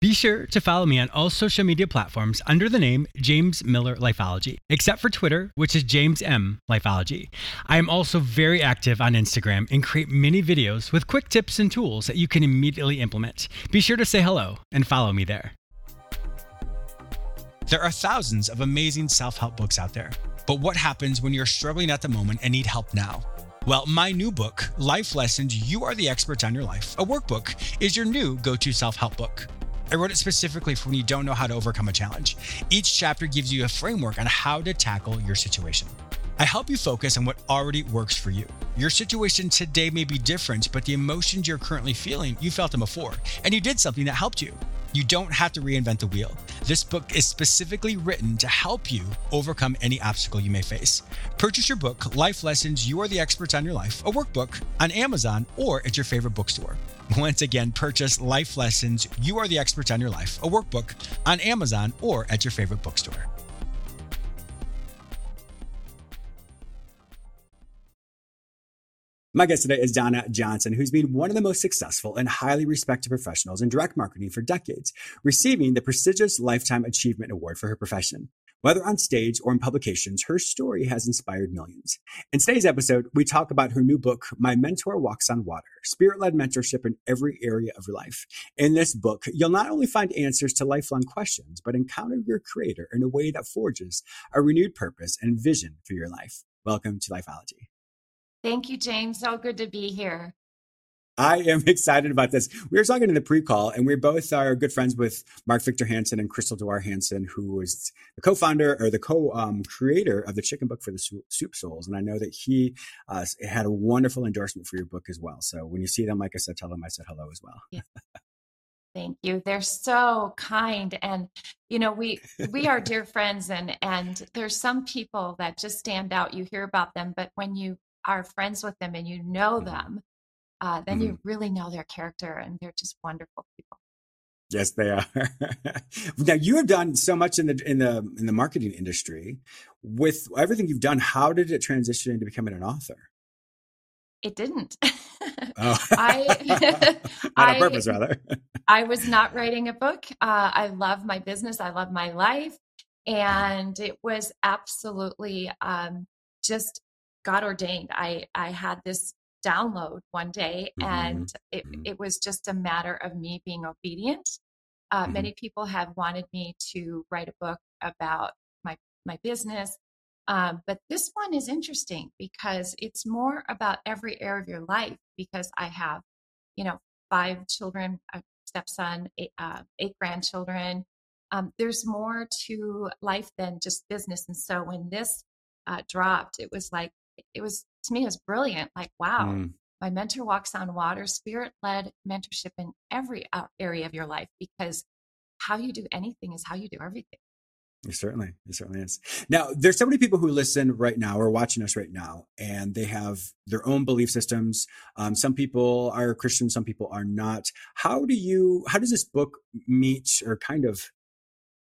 Be sure to follow me on all social media platforms under the name James Miller Lifeology, except for Twitter, which is James M Lifeology. I am also very active on Instagram and create many videos with quick tips and tools that you can immediately implement. Be sure to say hello and follow me there. There are thousands of amazing self help books out there, but what happens when you're struggling at the moment and need help now? Well, my new book, Life Lessons You Are the Experts on Your Life, a workbook, is your new go to self help book. I wrote it specifically for when you don't know how to overcome a challenge. Each chapter gives you a framework on how to tackle your situation. I help you focus on what already works for you. Your situation today may be different, but the emotions you're currently feeling, you felt them before, and you did something that helped you. You don't have to reinvent the wheel. This book is specifically written to help you overcome any obstacle you may face. Purchase your book, Life Lessons You Are the Experts on Your Life, a workbook, on Amazon or at your favorite bookstore. Once again, purchase Life Lessons You Are the Experts on Your Life, a workbook, on Amazon or at your favorite bookstore. My guest today is Donna Johnson, who's been one of the most successful and highly respected professionals in direct marketing for decades, receiving the prestigious Lifetime Achievement Award for her profession. Whether on stage or in publications, her story has inspired millions. In today's episode, we talk about her new book, My Mentor Walks on Water, spirit-led mentorship in every area of your life. In this book, you'll not only find answers to lifelong questions, but encounter your creator in a way that forges a renewed purpose and vision for your life. Welcome to Lifeology. Thank you, James. So good to be here. I am excited about this. We were talking in the pre-call, and we both are good friends with Mark Victor Hansen and Crystal Dwyer Hansen, who is the co-founder or the co-creator of the Chicken Book for the Soup Souls. And I know that he uh, had a wonderful endorsement for your book as well. So when you see them, like I said, tell them I said hello as well. Yeah. Thank you. They're so kind, and you know we we are dear friends, and and there's some people that just stand out. You hear about them, but when you are friends with them and you know mm-hmm. them, uh, then mm-hmm. you really know their character and they're just wonderful people. Yes, they are. now you have done so much in the in the in the marketing industry. With everything you've done, how did it transition into becoming an author? It didn't. oh. I, on purpose, rather. I was not writing a book. Uh, I love my business. I love my life, and it was absolutely um, just God ordained. I I had this download one day, mm-hmm. and it mm-hmm. it was just a matter of me being obedient. Uh, mm-hmm. Many people have wanted me to write a book about my my business, um, but this one is interesting because it's more about every area of your life. Because I have, you know, five children, a stepson, eight, uh, eight grandchildren. Um, there's more to life than just business, and so when this uh, dropped, it was like it was to me it was brilliant like wow mm. my mentor walks on water spirit led mentorship in every area of your life because how you do anything is how you do everything it certainly, it certainly is. Now, there's so many people who listen right now or watching us right now, and they have their own belief systems. Um, some people are Christian, some people are not. How do you? How does this book meet or kind of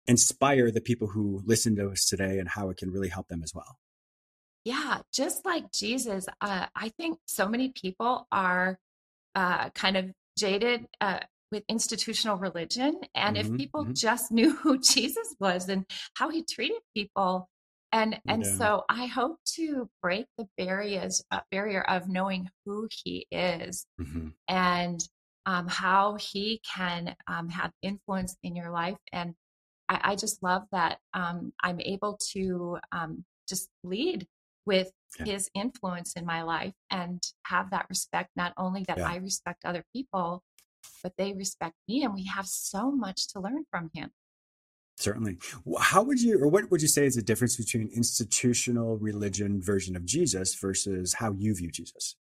inspire the people who listen to us today, and how it can really help them as well? Yeah, just like Jesus, uh, I think so many people are uh, kind of jaded uh, with institutional religion. And mm-hmm, if people mm-hmm. just knew who Jesus was and how he treated people, and and yeah. so I hope to break the barriers uh, barrier of knowing who he is mm-hmm. and um, how he can um, have influence in your life. And I, I just love that um, I'm able to um, just lead with yeah. his influence in my life and have that respect not only that yeah. I respect other people but they respect me and we have so much to learn from him certainly how would you or what would you say is the difference between institutional religion version of jesus versus how you view jesus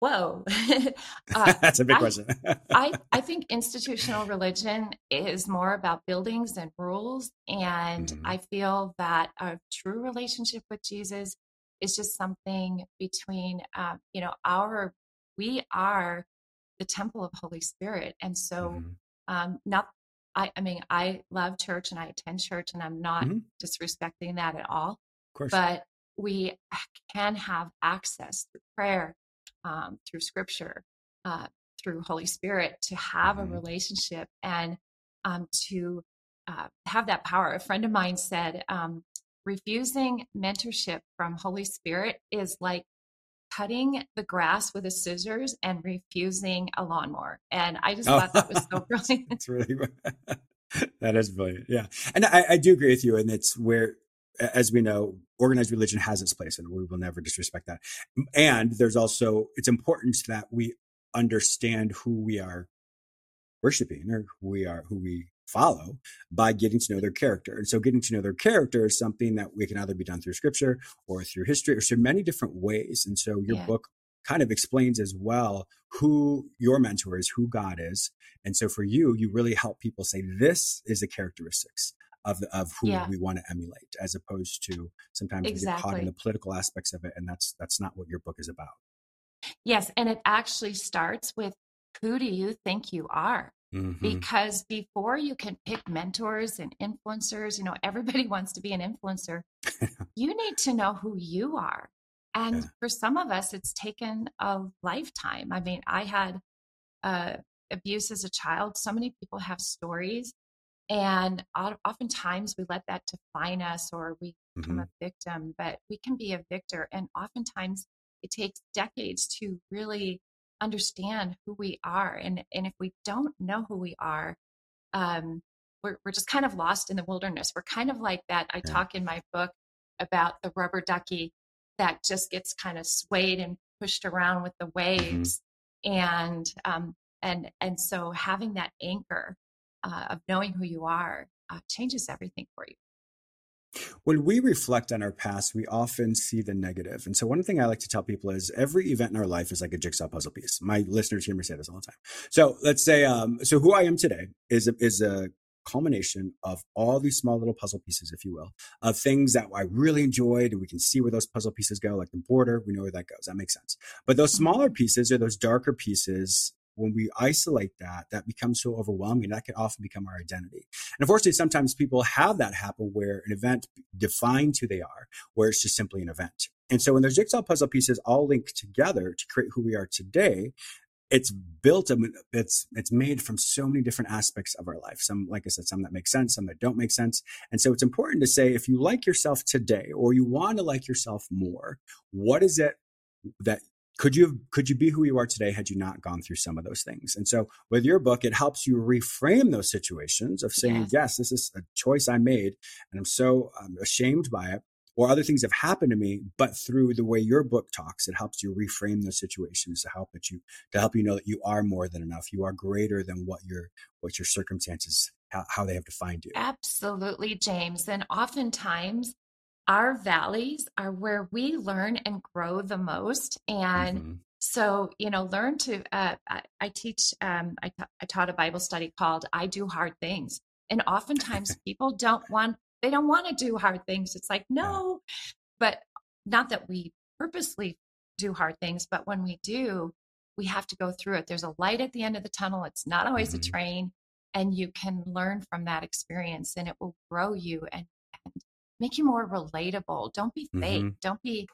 whoa uh, that's a big I, question I, I think institutional religion is more about buildings and rules and mm-hmm. i feel that a true relationship with jesus is just something between uh, you know our we are the temple of holy spirit and so mm-hmm. Um, not, I, I mean, I love church and I attend church, and I'm not mm-hmm. disrespecting that at all. Of course. But we can have access through prayer, um, through Scripture, uh, through Holy Spirit to have mm-hmm. a relationship and um, to uh, have that power. A friend of mine said, um, refusing mentorship from Holy Spirit is like cutting the grass with a scissors and refusing a lawnmower. And I just oh. thought that was so brilliant. That's really that is brilliant. Yeah. And I, I do agree with you. And it's where as we know, organized religion has its place and we will never disrespect that. And there's also, it's important that we understand who we are worshiping or who we are, who we follow by getting to know their character. And so getting to know their character is something that we can either be done through scripture or through history or through many different ways. And so your yeah. book kind of explains as well who your mentor is, who God is. And so for you, you really help people say, this is the characteristics of the, of who yeah. we want to emulate, as opposed to sometimes exactly. we get caught in the political aspects of it, and that's that's not what your book is about. Yes, and it actually starts with who do you think you are? Mm-hmm. Because before you can pick mentors and influencers, you know, everybody wants to be an influencer. you need to know who you are. And yeah. for some of us, it's taken a lifetime. I mean, I had uh, abuse as a child. So many people have stories. And oftentimes we let that define us or we become mm-hmm. a victim, but we can be a victor. And oftentimes it takes decades to really understand who we are. And, and if we don't know who we are, um, we're, we're just kind of lost in the wilderness. We're kind of like that. I yeah. talk in my book about the rubber ducky that just gets kind of swayed and pushed around with the mm-hmm. waves. Mm-hmm. And, um, and, and so having that anchor uh, of knowing who you are uh, changes everything for you. When we reflect on our past, we often see the negative. And so, one thing I like to tell people is every event in our life is like a jigsaw puzzle piece. My listeners hear me say this all the time. So, let's say, um, so who I am today is a, is a culmination of all these small little puzzle pieces, if you will, of things that I really enjoyed. And we can see where those puzzle pieces go, like the border. We know where that goes. That makes sense. But those smaller pieces or those darker pieces when we isolate that, that becomes so overwhelming. That can often become our identity. And unfortunately, sometimes people have that happen where an event defines who they are, where it's just simply an event. And so when those jigsaw puzzle pieces all link together to create who we are today, it's built it's it's made from so many different aspects of our life some like i said some that make sense some that don't make sense and so it's important to say if you like yourself today or you want to like yourself more what is it that could you have, could you be who you are today had you not gone through some of those things? And so with your book it helps you reframe those situations of saying yes, yes this is a choice i made and i'm so um, ashamed by it or other things have happened to me but through the way your book talks it helps you reframe those situations to help it you to help you know that you are more than enough. You are greater than what your what your circumstances how, how they have defined you. Absolutely james. And oftentimes our valleys are where we learn and grow the most. And mm-hmm. so, you know, learn to, uh, I, I, teach, um, I, I taught a Bible study called I Do Hard Things. And oftentimes people don't want, they don't want to do hard things. It's like, no, but not that we purposely do hard things, but when we do, we have to go through it. There's a light at the end of the tunnel. It's not always mm-hmm. a train. And you can learn from that experience and it will grow you and make you more relatable. Don't be fake. Mm-hmm. Don't be,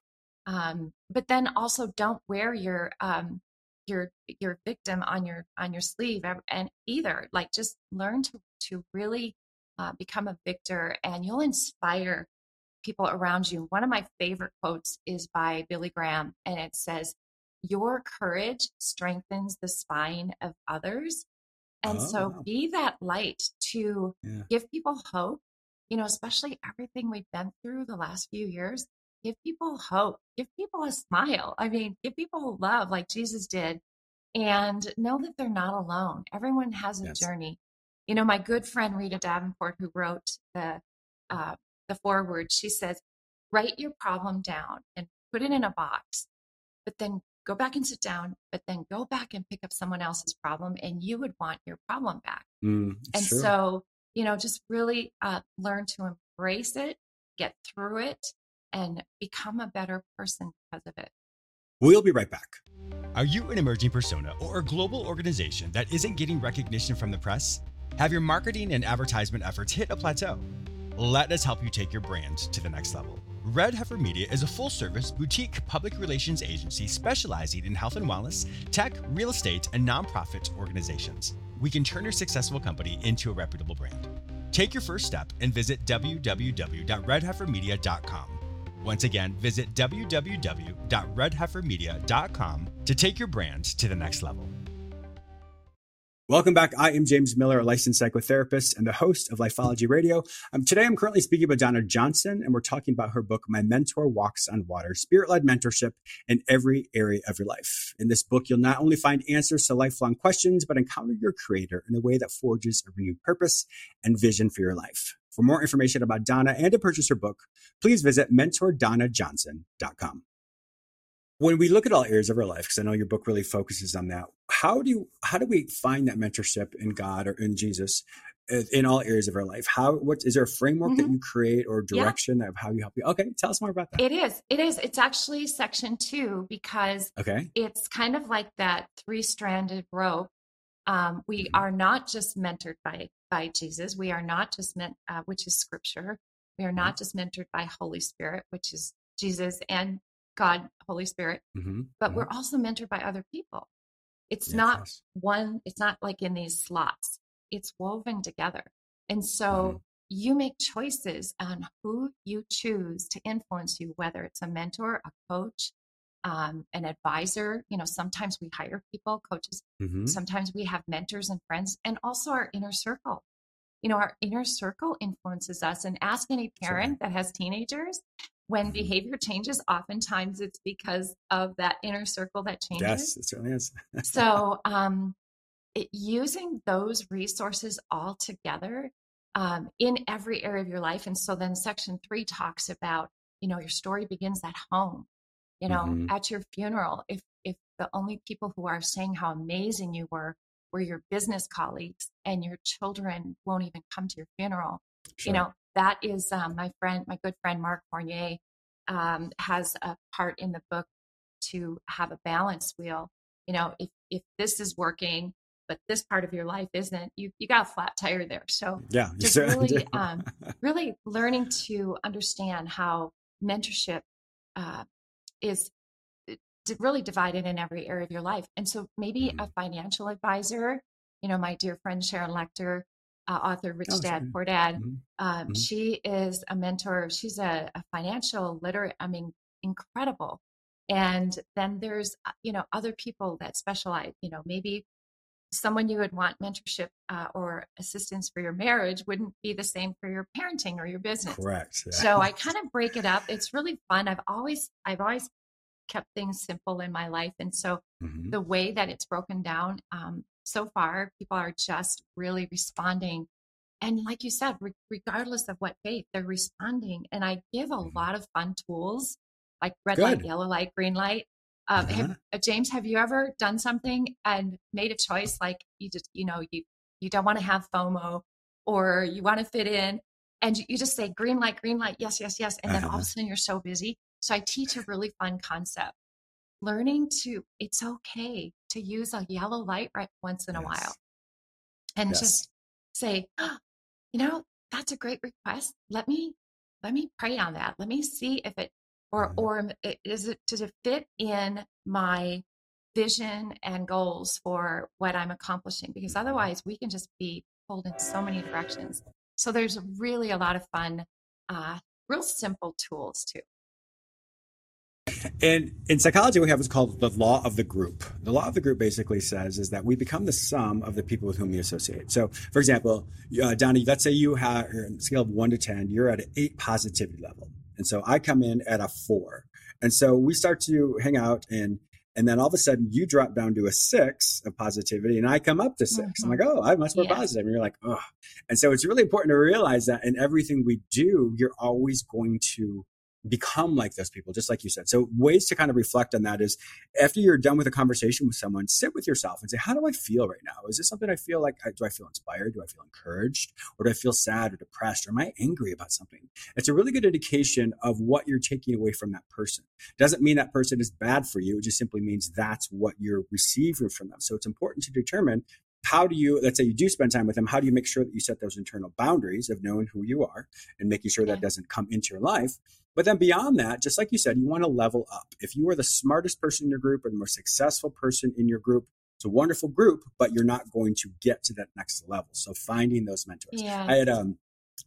um, but then also don't wear your, um, your, your victim on your, on your sleeve and either like just learn to, to really, uh, become a victor and you'll inspire people around you. One of my favorite quotes is by Billy Graham and it says, your courage strengthens the spine of others. And oh, so be that light to yeah. give people hope you know, especially everything we've been through the last few years, give people hope, give people a smile. I mean, give people love like Jesus did and know that they're not alone. Everyone has a yes. journey. You know, my good friend Rita Davenport, who wrote the uh, the foreword, she says, write your problem down and put it in a box, but then go back and sit down, but then go back and pick up someone else's problem, and you would want your problem back. Mm, and so you know, just really uh, learn to embrace it, get through it, and become a better person because of it. We'll be right back. Are you an emerging persona or a global organization that isn't getting recognition from the press? Have your marketing and advertisement efforts hit a plateau? Let us help you take your brand to the next level. Red Heifer Media is a full service boutique public relations agency specializing in health and wellness, tech, real estate, and nonprofit organizations. We can turn your successful company into a reputable brand. Take your first step and visit www.redheifermedia.com. Once again, visit www.redheifermedia.com to take your brand to the next level. Welcome back. I am James Miller, a licensed psychotherapist and the host of Lifeology Radio. Um, today, I'm currently speaking with Donna Johnson, and we're talking about her book, My Mentor Walks on Water Spirit Led Mentorship in Every Area of Your Life. In this book, you'll not only find answers to lifelong questions, but encounter your creator in a way that forges a renewed purpose and vision for your life. For more information about Donna and to purchase her book, please visit mentordonnajohnson.com when we look at all areas of our life because i know your book really focuses on that how do you how do we find that mentorship in god or in jesus uh, in all areas of our life how what is there a framework mm-hmm. that you create or direction yeah. of how you help you okay tell us more about that it is it is it's actually section two because okay it's kind of like that three stranded rope um, we mm-hmm. are not just mentored by by jesus we are not just meant uh, which is scripture we are not mm-hmm. just mentored by holy spirit which is jesus and God, Holy Spirit, mm-hmm. but mm-hmm. we're also mentored by other people. It's yes, not one, it's not like in these slots, it's woven together. And so mm-hmm. you make choices on who you choose to influence you, whether it's a mentor, a coach, um, an advisor. You know, sometimes we hire people, coaches, mm-hmm. sometimes we have mentors and friends, and also our inner circle. You know, our inner circle influences us. And ask any parent sure. that has teenagers, when behavior changes, oftentimes it's because of that inner circle that changes. Yes, it certainly is. so, um, it, using those resources all together um, in every area of your life. And so then section three talks about, you know, your story begins at home, you know, mm-hmm. at your funeral. If, if the only people who are saying how amazing you were were your business colleagues and your children won't even come to your funeral, sure. you know, that is um, my friend, my good friend Mark Fournier um, has a part in the book to have a balance wheel. You know, if if this is working, but this part of your life isn't, you you got a flat tire there. So yeah, just really, um, really learning to understand how mentorship uh, is uh, really divided in every area of your life. And so maybe mm-hmm. a financial advisor, you know, my dear friend Sharon Lechter, uh, author Rich oh, Dad Poor Dad. Mm-hmm. Um, mm-hmm. She is a mentor. She's a, a, financial literate. I mean, incredible. And then there's uh, you know other people that specialize. You know, maybe someone you would want mentorship uh, or assistance for your marriage wouldn't be the same for your parenting or your business. Correct. Yeah. So I kind of break it up. It's really fun. I've always I've always kept things simple in my life, and so mm-hmm. the way that it's broken down um, so far, people are just really responding. And like you said, re- regardless of what faith, they're responding. And I give a mm-hmm. lot of fun tools like red Good. light, yellow light, green light. Um, uh-huh. have, uh, James, have you ever done something and made a choice like you just, you know, you you don't want to have FOMO or you want to fit in, and you, you just say green light, green light, yes, yes, yes, and then uh-huh. all of a uh-huh. sudden you're so busy. So I teach a really fun concept learning to it's okay to use a yellow light right once in yes. a while and yes. just say oh, you know that's a great request let me let me pray on that let me see if it or mm-hmm. or is it to fit in my vision and goals for what i'm accomplishing because mm-hmm. otherwise we can just be pulled in so many directions so there's really a lot of fun uh real simple tools too and in psychology, we have what's called the law of the group. The law of the group basically says is that we become the sum of the people with whom we associate. So, for example, uh, Donnie, let's say you have a scale of one to 10, you're at an eight positivity level. And so I come in at a four. And so we start to hang out and and then all of a sudden you drop down to a six of positivity and I come up to 6 mm-hmm. I'm like, oh, I'm much more yeah. positive. And you're like, oh. And so it's really important to realize that in everything we do, you're always going to become like those people, just like you said. So ways to kind of reflect on that is after you're done with a conversation with someone, sit with yourself and say, how do I feel right now? Is this something I feel like, do I feel inspired? Do I feel encouraged? Or do I feel sad or depressed? Or am I angry about something? It's a really good indication of what you're taking away from that person. Doesn't mean that person is bad for you. It just simply means that's what you're receiving from them. So it's important to determine how do you let's say you do spend time with them how do you make sure that you set those internal boundaries of knowing who you are and making sure that doesn't come into your life? But then beyond that just like you said you want to level up. If you are the smartest person in your group or the most successful person in your group it's a wonderful group but you're not going to get to that next level. So finding those mentors. Yeah. i had um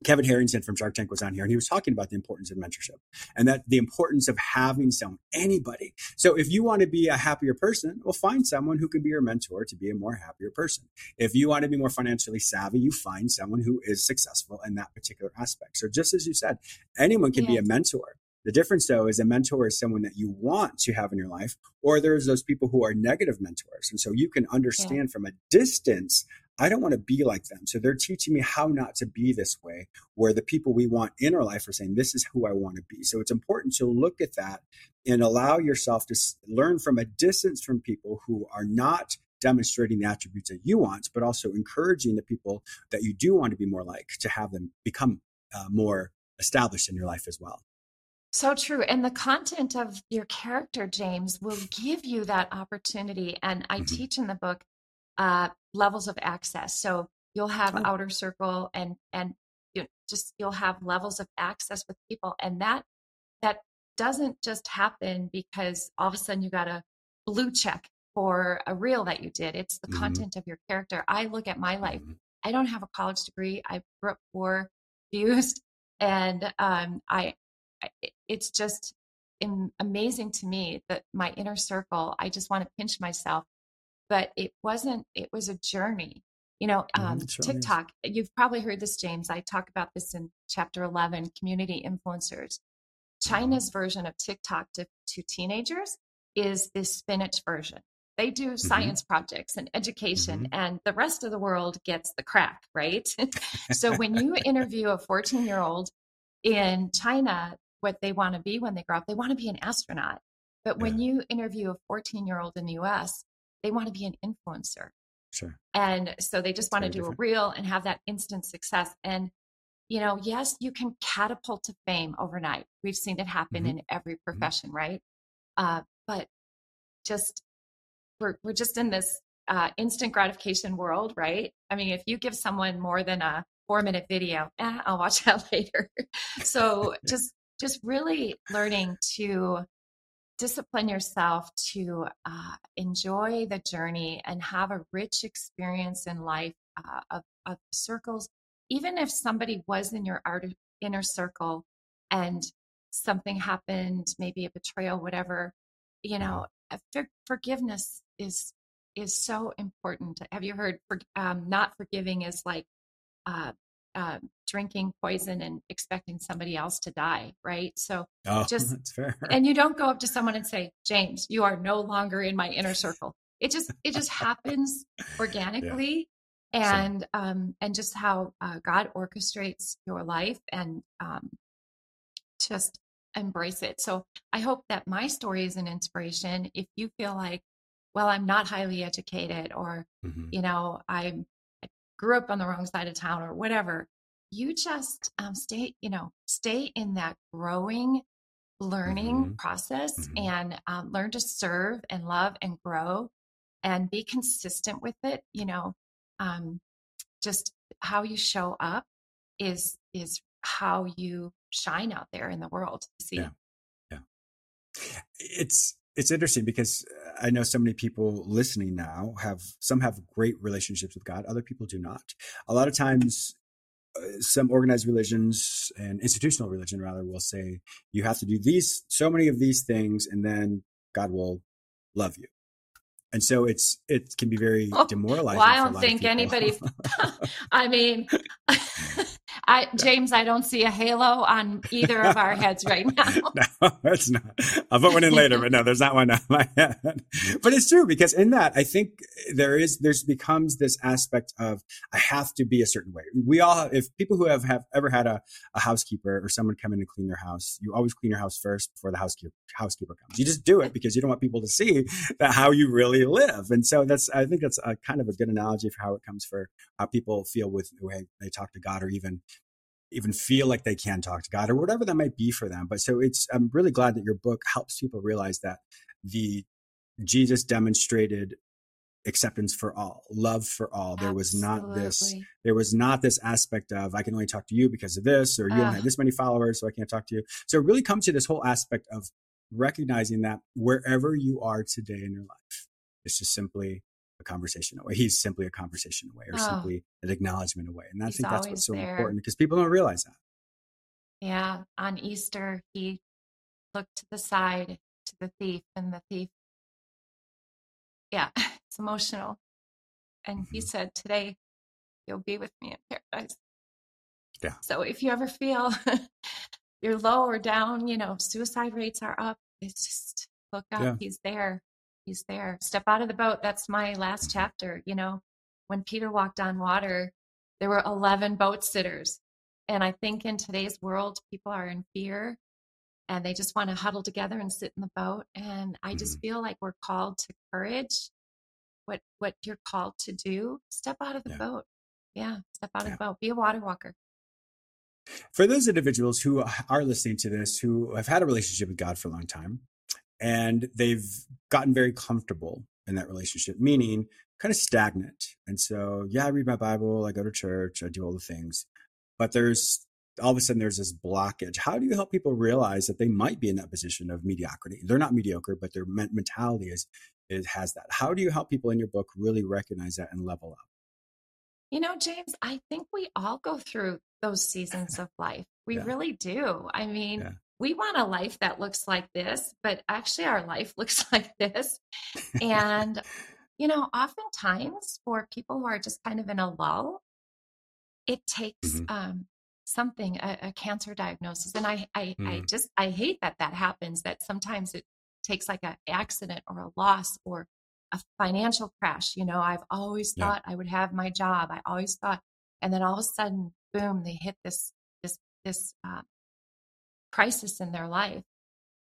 Kevin Harrington from Shark Tank was on here and he was talking about the importance of mentorship and that the importance of having someone, anybody. So if you want to be a happier person, well, find someone who can be your mentor to be a more happier person. If you want to be more financially savvy, you find someone who is successful in that particular aspect. So just as you said, anyone can be a mentor. The difference though is a mentor is someone that you want to have in your life, or there's those people who are negative mentors. And so you can understand yeah. from a distance I don't want to be like them. So they're teaching me how not to be this way, where the people we want in our life are saying, this is who I want to be. So it's important to look at that and allow yourself to learn from a distance from people who are not demonstrating the attributes that you want, but also encouraging the people that you do want to be more like to have them become uh, more established in your life as well. So true. And the content of your character, James, will give you that opportunity. And I mm-hmm. teach in the book uh, levels of access. So you'll have oh. outer circle and and you know, just you'll have levels of access with people, and that that doesn't just happen because all of a sudden you got a blue check for a reel that you did. It's the mm-hmm. content of your character. I look at my life. Mm-hmm. I don't have a college degree. I grew up poor, abused, and um, I, I it's just amazing to me that my inner circle. I just want to pinch myself but it wasn't, it was a journey. You know, mm-hmm, um, TikTok, you've probably heard this, James. I talk about this in chapter 11 community influencers. Mm-hmm. China's version of TikTok to, to teenagers is this spinach version. They do mm-hmm. science mm-hmm. projects and education, mm-hmm. and the rest of the world gets the crack, right? so when you interview a 14 year old in China, what they want to be when they grow up, they want to be an astronaut. But when yeah. you interview a 14 year old in the US, they want to be an influencer. Sure. And so they just want to do different. a reel and have that instant success. And, you know, yes, you can catapult to fame overnight. We've seen it happen mm-hmm. in every mm-hmm. profession, mm-hmm. right? Uh, but just, we're, we're just in this uh, instant gratification world, right? I mean, if you give someone more than a four minute video, eh, I'll watch that later. so just, just really learning to discipline yourself to uh, enjoy the journey and have a rich experience in life uh, of, of, circles. Even if somebody was in your art, inner circle and something happened, maybe a betrayal, whatever, you know, for, forgiveness is is so important. Have you heard for, um, not forgiving is like uh, uh, drinking poison and expecting somebody else to die, right? So oh, just that's fair. And you don't go up to someone and say, "James, you are no longer in my inner circle." It just it just happens organically, yeah. and so. um, and just how uh, God orchestrates your life and um, just embrace it. So I hope that my story is an inspiration. If you feel like, well, I'm not highly educated, or mm-hmm. you know, I'm grew up on the wrong side of town or whatever you just um, stay you know stay in that growing learning mm-hmm. process mm-hmm. and um, learn to serve and love and grow and be consistent with it you know um, just how you show up is is how you shine out there in the world see yeah yeah it's it's interesting because I know so many people listening now have some have great relationships with God, other people do not. A lot of times, uh, some organized religions and institutional religion rather will say you have to do these so many of these things and then God will love you. And so it's it can be very oh, demoralizing. Well, I don't think anybody. I mean, I, James, I don't see a halo on either of our heads right now. no, it's not. I'll put one in later, but no, there's not one on my head. But it's true because in that, I think there is, there's becomes this aspect of I have to be a certain way. We all, if people who have, have ever had a, a housekeeper or someone come in and clean their house, you always clean your house first before the housekeeper housekeeper comes. You just do it because you don't want people to see that how you really live. And so that's, I think that's a kind of a good analogy for how it comes for how people feel with the way they talk to God or even even feel like they can talk to God or whatever that might be for them. But so it's, I'm really glad that your book helps people realize that the Jesus demonstrated acceptance for all, love for all. There was not this, there was not this aspect of, I can only talk to you because of this, or you uh. don't have this many followers, so I can't talk to you. So it really comes to this whole aspect of recognizing that wherever you are today in your life, it's just simply a conversation away. He's simply a conversation away or oh. simply an acknowledgement away. And I think that's what's so there. important because people don't realize that. Yeah. On Easter, he looked to the side to the thief, and the thief, yeah, it's emotional. And mm-hmm. he said, Today, you'll be with me in paradise. Yeah. So if you ever feel you're low or down, you know, suicide rates are up, it's just look up. Yeah. He's there he's there. Step out of the boat. That's my last chapter. You know, when Peter walked on water, there were 11 boat sitters. And I think in today's world, people are in fear and they just want to huddle together and sit in the boat. And I just mm-hmm. feel like we're called to courage. What what you're called to do, step out of the yeah. boat. Yeah, step out yeah. of the boat. Be a water walker. For those individuals who are listening to this, who have had a relationship with God for a long time, and they've gotten very comfortable in that relationship, meaning kind of stagnant. And so, yeah, I read my Bible, I go to church, I do all the things, but there's all of a sudden there's this blockage. How do you help people realize that they might be in that position of mediocrity? They're not mediocre, but their mentality is it has that. How do you help people in your book really recognize that and level up? You know, James, I think we all go through those seasons of life. We yeah. really do. I mean, yeah we want a life that looks like this, but actually our life looks like this. And, you know, oftentimes for people who are just kind of in a lull, it takes mm-hmm. um, something, a, a, cancer diagnosis. And I, I, mm. I just, I hate that that happens, that sometimes it takes like an accident or a loss or a financial crash. You know, I've always thought yeah. I would have my job. I always thought, and then all of a sudden, boom, they hit this, this, this uh, crisis in their life.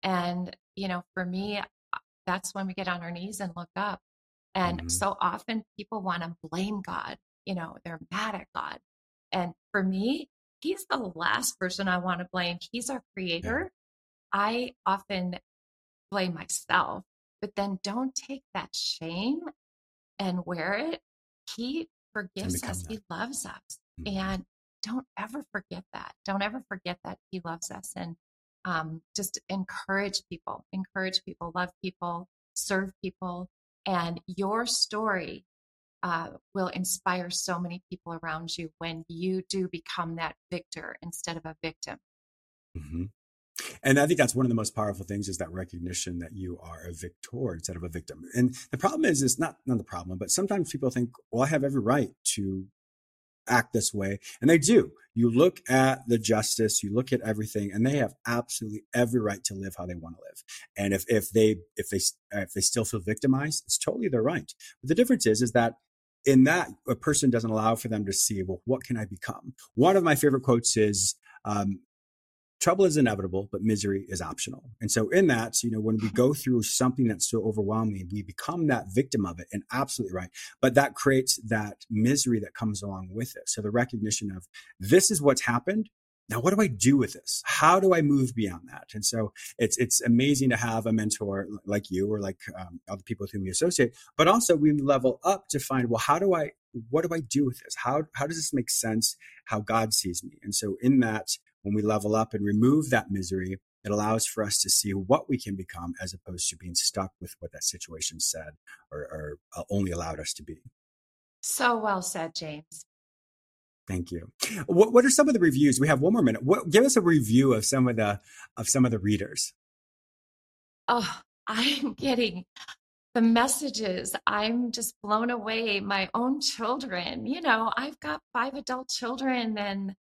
And, you know, for me, uh, that's when we get on our knees and look up. And mm-hmm. so often people want to blame God, you know, they're mad at God. And for me, He's the last person I want to blame. He's our creator. Yeah. I often blame myself, but then don't take that shame and wear it. He forgives us, that. He loves us. Mm-hmm. And don't ever forget that. Don't ever forget that He loves us. And um, just encourage people, encourage people, love people, serve people. And your story uh, will inspire so many people around you when you do become that victor instead of a victim. Mm-hmm. And I think that's one of the most powerful things is that recognition that you are a victor instead of a victim. And the problem is, is not, not the problem, but sometimes people think, well, I have every right to act this way. And they do. You look at the justice, you look at everything, and they have absolutely every right to live how they want to live. And if, if they, if they, if they still feel victimized, it's totally their right. But the difference is, is that in that a person doesn't allow for them to see, well, what can I become? One of my favorite quotes is, um, trouble is inevitable, but misery is optional. And so in that, you know, when we go through something that's so overwhelming, we become that victim of it and absolutely right. But that creates that misery that comes along with it. So the recognition of this is what's happened. Now, what do I do with this? How do I move beyond that? And so it's it's amazing to have a mentor like you or like um, other people with whom you associate. But also, we level up to find well, how do I what do I do with this? How how does this make sense? How God sees me? And so in that, when we level up and remove that misery, it allows for us to see what we can become as opposed to being stuck with what that situation said or, or uh, only allowed us to be. So well said, James. Thank you. What, what are some of the reviews? We have one more minute. What, give us a review of some of the of some of the readers. Oh, I'm getting the messages. I'm just blown away. My own children. You know, I've got five adult children, and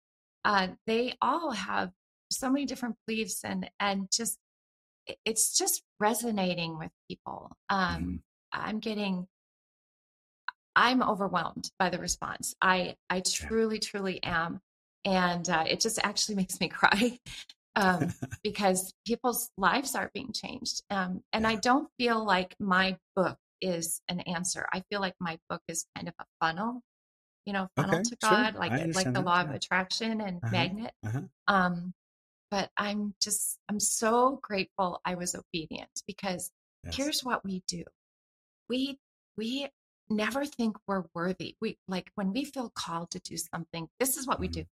uh, they all have so many different beliefs and and just it's just resonating with people. Um, mm-hmm. I'm getting I'm overwhelmed by the response. I I truly truly am, and uh, it just actually makes me cry um, because people's lives are being changed. Um, and yeah. I don't feel like my book is an answer. I feel like my book is kind of a funnel, you know, funnel okay, to God, sure. like like the that. law yeah. of attraction and uh-huh, magnet. Uh-huh. Um, but I'm just I'm so grateful I was obedient because yes. here's what we do. We we never think we're worthy. We like when we feel called to do something, this is what mm-hmm. we do.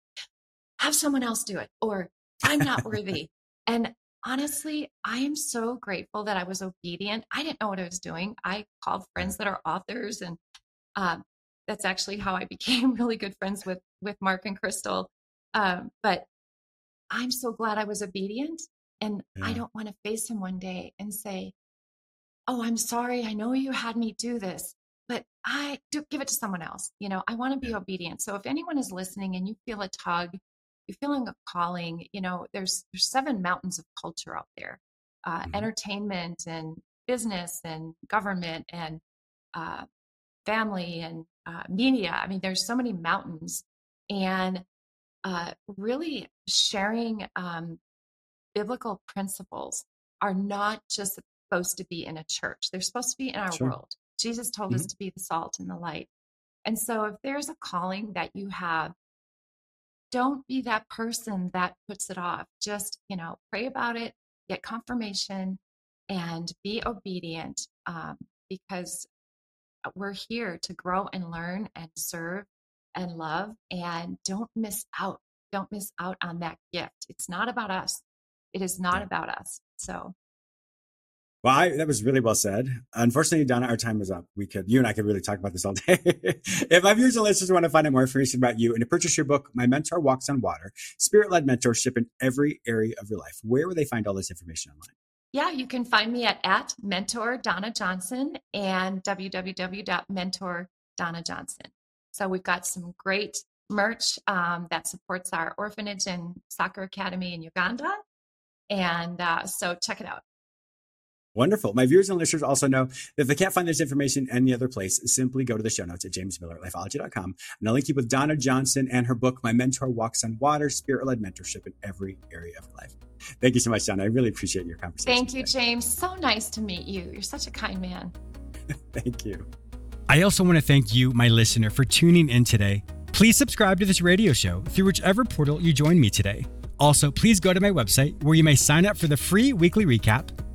Have someone else do it or I'm not worthy. and honestly, I am so grateful that I was obedient. I didn't know what I was doing. I called friends that are authors, and um, that's actually how I became really good friends with with Mark and Crystal. Um, but I'm so glad I was obedient, and yeah. I don't want to face him one day and say, "Oh, I'm sorry. I know you had me do this." But I do give it to someone else. You know, I want to be yeah. obedient. So if anyone is listening and you feel a tug you're feeling a calling you know there's there's seven mountains of culture out there uh, mm-hmm. entertainment and business and government and uh, family and uh, media i mean there's so many mountains and uh, really sharing um, biblical principles are not just supposed to be in a church they're supposed to be in our sure. world jesus told mm-hmm. us to be the salt and the light and so if there's a calling that you have don't be that person that puts it off. Just, you know, pray about it, get confirmation, and be obedient um, because we're here to grow and learn and serve and love. And don't miss out. Don't miss out on that gift. It's not about us. It is not about us. So well, I, that was really well said. Unfortunately, Donna, our time is up. We could, you and I could really talk about this all day. if my viewers and listeners want to find out more information about you and to purchase your book, My Mentor Walks on Water, Spirit Led Mentorship in Every Area of Your Life, where would they find all this information online? Yeah, you can find me at, at Mentor Donna Johnson and www.mentordonnajohnson. So we've got some great merch um, that supports our orphanage and soccer academy in Uganda. And uh, so check it out. Wonderful. My viewers and listeners also know that if they can't find this information any other place, simply go to the show notes at jamesmillerlifeology.com and I'll link you with Donna Johnson and her book, My Mentor Walks on Water, Spirit Led Mentorship in Every Area of Life. Thank you so much, Donna. I really appreciate your conversation. Thank you, today. James. So nice to meet you. You're such a kind man. thank you. I also want to thank you, my listener, for tuning in today. Please subscribe to this radio show through whichever portal you join me today. Also, please go to my website where you may sign up for the free weekly recap,